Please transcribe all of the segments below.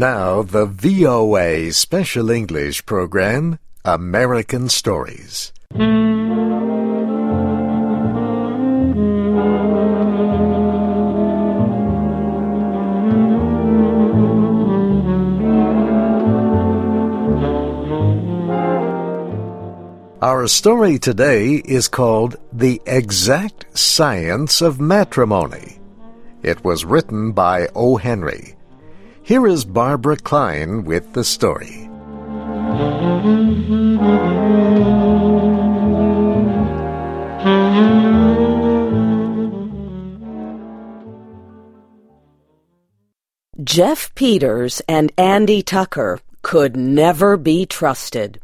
Now, the VOA Special English program, American Stories. Our story today is called The Exact Science of Matrimony. It was written by O. Henry. Here is Barbara Klein with the story. Jeff Peters and Andy Tucker could never be trusted.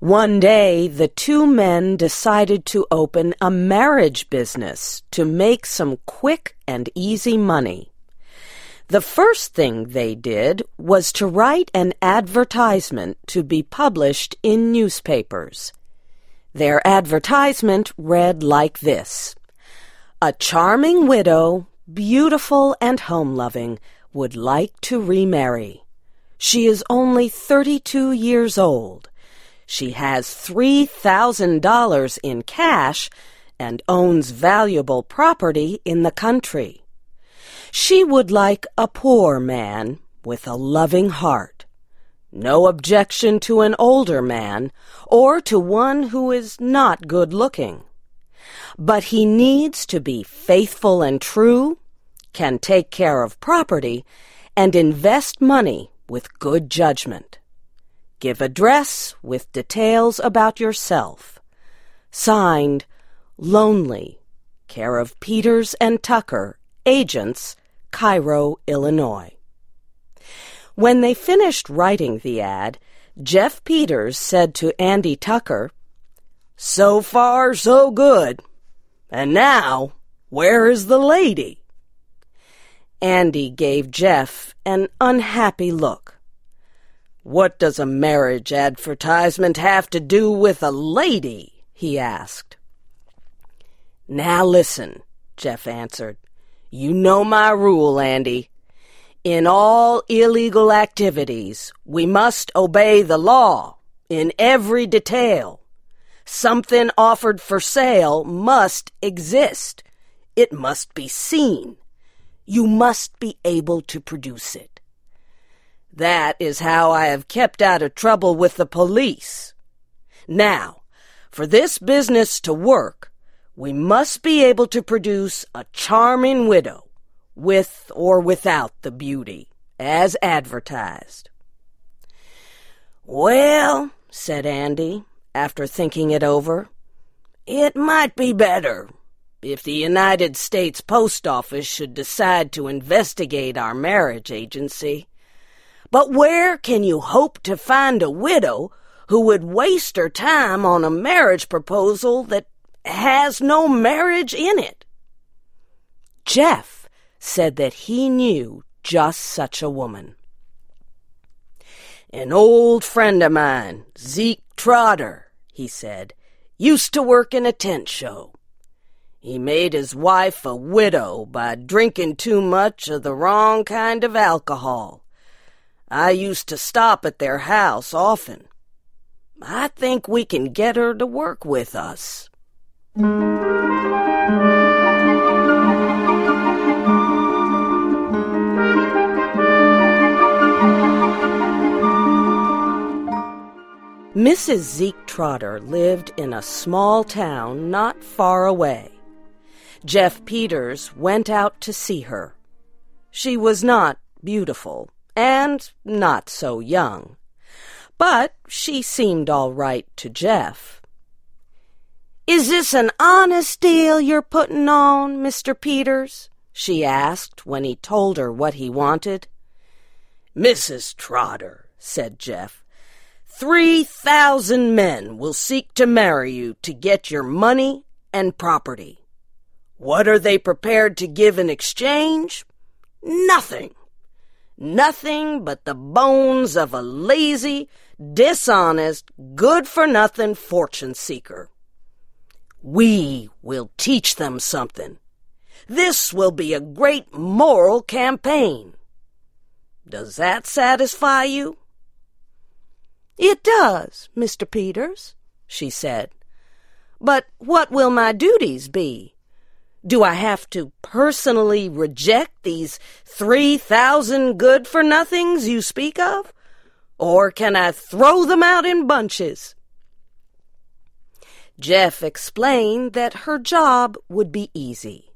One day, the two men decided to open a marriage business to make some quick and easy money. The first thing they did was to write an advertisement to be published in newspapers. Their advertisement read like this A charming widow, beautiful and home loving, would like to remarry. She is only 32 years old. She has $3,000 in cash and owns valuable property in the country. She would like a poor man with a loving heart. No objection to an older man or to one who is not good looking. But he needs to be faithful and true, can take care of property, and invest money with good judgment. Give address with details about yourself. Signed, Lonely, care of Peters and Tucker, agents, Cairo, Illinois. When they finished writing the ad, Jeff Peters said to Andy Tucker, So far, so good. And now, where is the lady? Andy gave Jeff an unhappy look. What does a marriage advertisement have to do with a lady? he asked. Now listen, Jeff answered. You know my rule, Andy. In all illegal activities, we must obey the law in every detail. Something offered for sale must exist. It must be seen. You must be able to produce it. That is how I have kept out of trouble with the police. Now, for this business to work, we must be able to produce a charming widow, with or without the beauty, as advertised. Well, said Andy, after thinking it over, it might be better if the United States Post Office should decide to investigate our marriage agency. But where can you hope to find a widow who would waste her time on a marriage proposal that has no marriage in it. Jeff said that he knew just such a woman. An old friend of mine, Zeke Trotter, he said, used to work in a tent show. He made his wife a widow by drinking too much of the wrong kind of alcohol. I used to stop at their house often. I think we can get her to work with us. Mrs. Zeke Trotter lived in a small town not far away. Jeff Peters went out to see her. She was not beautiful and not so young, but she seemed all right to Jeff. Is this an honest deal you're putting on, Mr. Peters? she asked when he told her what he wanted. Mrs. Trotter, said Jeff, three thousand men will seek to marry you to get your money and property. What are they prepared to give in exchange? Nothing. Nothing but the bones of a lazy, dishonest, good for nothing fortune seeker. We will teach them something. This will be a great moral campaign. Does that satisfy you? It does, Mr. Peters, she said. But what will my duties be? Do I have to personally reject these three thousand good for nothings you speak of? Or can I throw them out in bunches? Jeff explained that her job would be easy.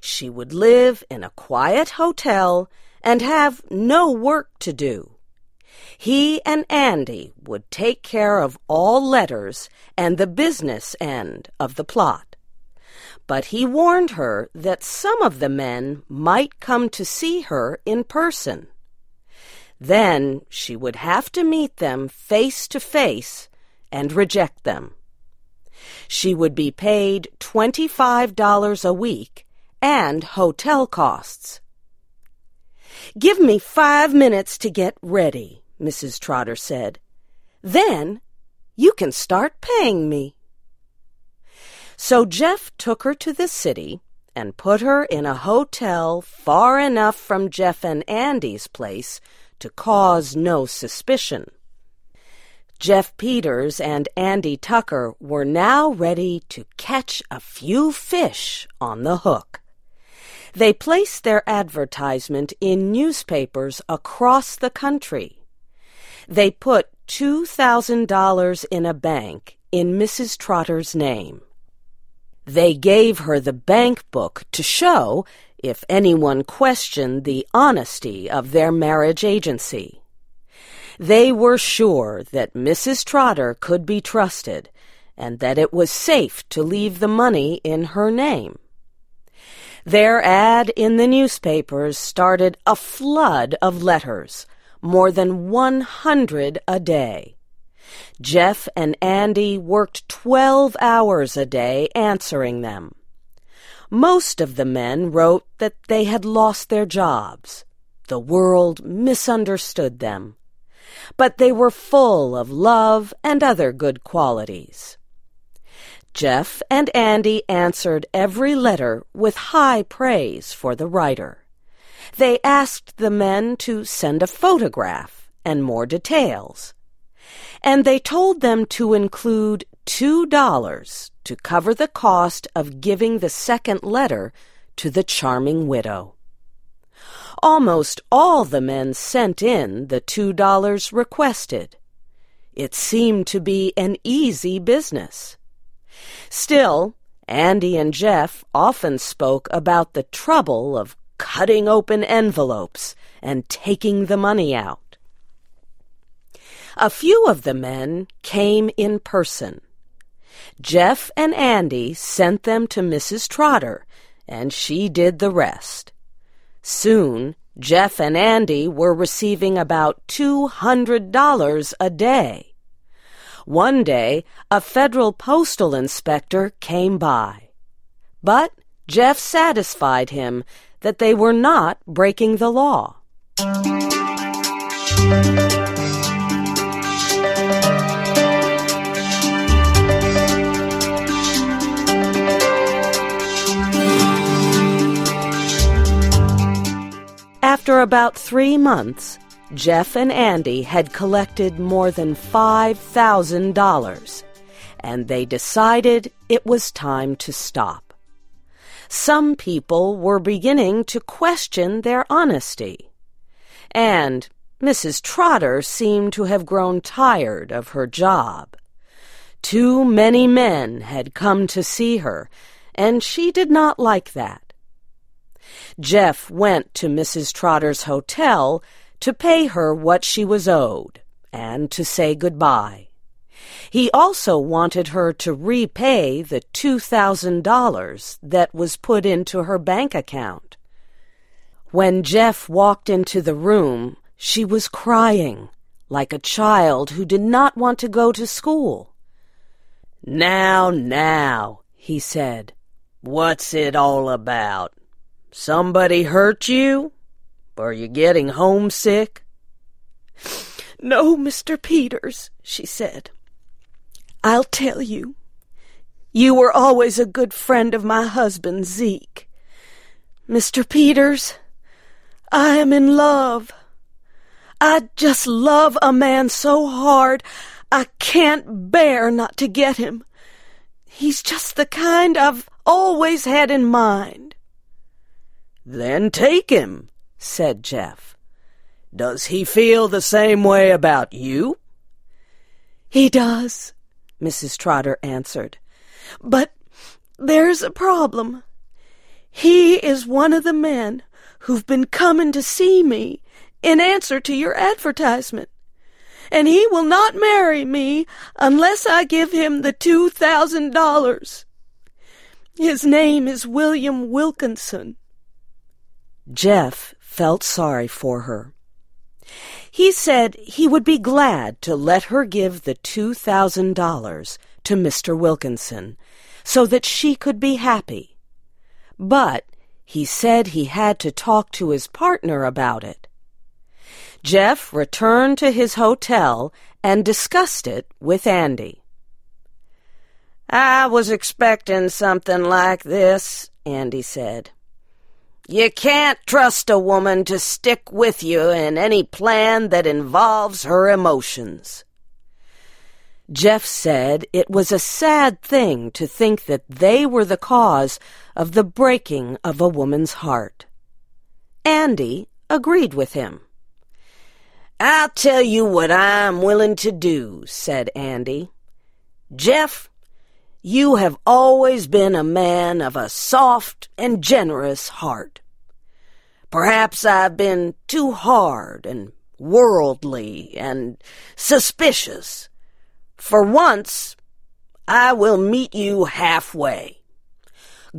She would live in a quiet hotel and have no work to do. He and Andy would take care of all letters and the business end of the plot. But he warned her that some of the men might come to see her in person. Then she would have to meet them face to face and reject them. She would be paid $25 a week and hotel costs. Give me five minutes to get ready, Mrs. Trotter said. Then you can start paying me. So Jeff took her to the city and put her in a hotel far enough from Jeff and Andy's place to cause no suspicion. Jeff Peters and Andy Tucker were now ready to catch a few fish on the hook. They placed their advertisement in newspapers across the country. They put $2,000 in a bank in Mrs. Trotter's name. They gave her the bank book to show if anyone questioned the honesty of their marriage agency. They were sure that Mrs. Trotter could be trusted and that it was safe to leave the money in her name. Their ad in the newspapers started a flood of letters, more than 100 a day. Jeff and Andy worked 12 hours a day answering them. Most of the men wrote that they had lost their jobs. The world misunderstood them but they were full of love and other good qualities. Jeff and Andy answered every letter with high praise for the writer. They asked the men to send a photograph and more details. And they told them to include two dollars to cover the cost of giving the second letter to the charming widow. Almost all the men sent in the two dollars requested. It seemed to be an easy business. Still, Andy and Jeff often spoke about the trouble of cutting open envelopes and taking the money out. A few of the men came in person. Jeff and Andy sent them to Mrs. Trotter, and she did the rest. Soon, Jeff and Andy were receiving about $200 a day. One day, a federal postal inspector came by. But Jeff satisfied him that they were not breaking the law. After about three months, Jeff and Andy had collected more than $5,000, and they decided it was time to stop. Some people were beginning to question their honesty. And Mrs. Trotter seemed to have grown tired of her job. Too many men had come to see her, and she did not like that. Jeff went to Mrs. Trotter's hotel to pay her what she was owed and to say goodbye. He also wanted her to repay the $2,000 that was put into her bank account. When Jeff walked into the room, she was crying like a child who did not want to go to school. Now, now, he said, what's it all about? Somebody hurt you? Are you getting homesick? No, Mr. Peters, she said. I'll tell you. You were always a good friend of my husband, Zeke. Mr. Peters, I am in love. I just love a man so hard I can't bear not to get him. He's just the kind I've always had in mind. Then take him, said Jeff. Does he feel the same way about you? He does, Mrs. Trotter answered. But there's a problem. He is one of the men who've been coming to see me in answer to your advertisement. And he will not marry me unless I give him the two thousand dollars. His name is William Wilkinson. Jeff felt sorry for her. He said he would be glad to let her give the two thousand dollars to Mr. Wilkinson so that she could be happy. But he said he had to talk to his partner about it. Jeff returned to his hotel and discussed it with Andy. I was expecting something like this, Andy said. You can't trust a woman to stick with you in any plan that involves her emotions. Jeff said it was a sad thing to think that they were the cause of the breaking of a woman's heart. Andy agreed with him. I'll tell you what I'm willing to do, said Andy. Jeff, you have always been a man of a soft and generous heart. Perhaps I've been too hard and worldly and suspicious. For once, I will meet you halfway.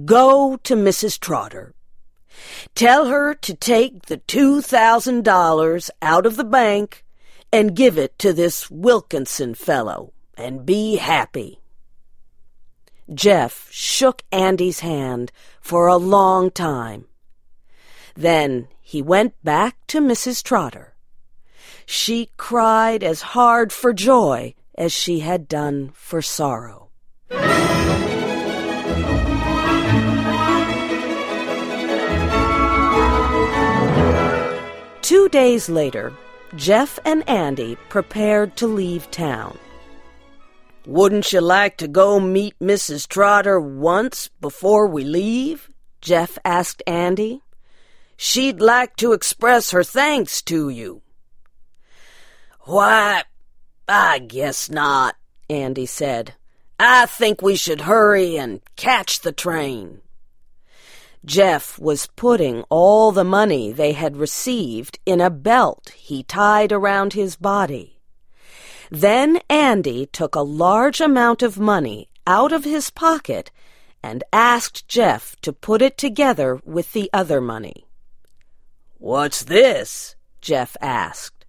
Go to Mrs. Trotter. Tell her to take the two thousand dollars out of the bank and give it to this Wilkinson fellow and be happy. Jeff shook Andy's hand for a long time. Then he went back to Mrs. Trotter. She cried as hard for joy as she had done for sorrow. Two days later, Jeff and Andy prepared to leave town. Wouldn't you like to go meet Mrs. Trotter once before we leave? Jeff asked Andy. She'd like to express her thanks to you. Why, I guess not, Andy said. I think we should hurry and catch the train. Jeff was putting all the money they had received in a belt he tied around his body. Then Andy took a large amount of money out of his pocket and asked Jeff to put it together with the other money. What's this? Jeff asked.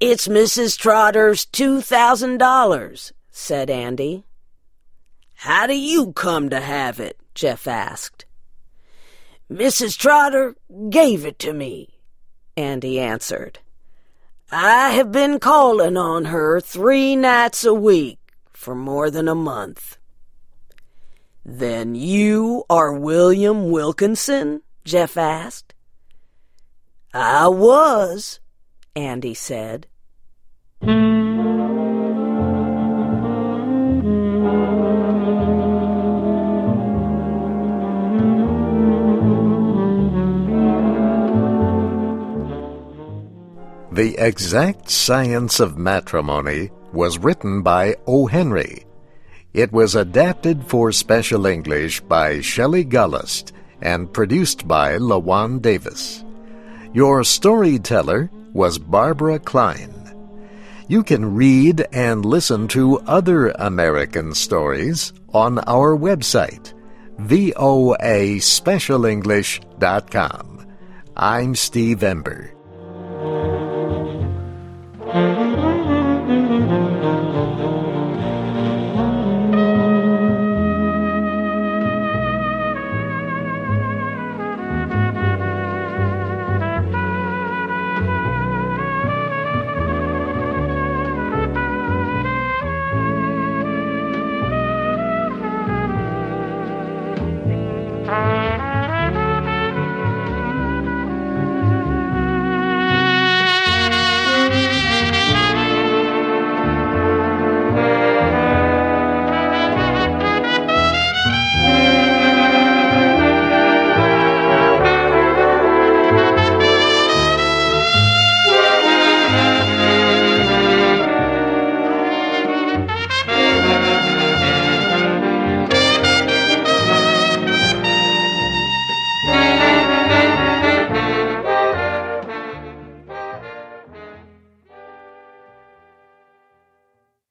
It's Mrs. Trotter's two thousand dollars, said Andy. How do you come to have it? Jeff asked. Mrs. Trotter gave it to me, Andy answered. I have been calling on her three nights a week for more than a month. Then you are William Wilkinson? Jeff asked. I was, Andy said. The Exact Science of Matrimony was written by O. Henry. It was adapted for special English by Shelley Gollust and produced by Lawan Davis. Your storyteller was Barbara Klein. You can read and listen to other American stories on our website, voaspecialenglish.com. I'm Steve Ember.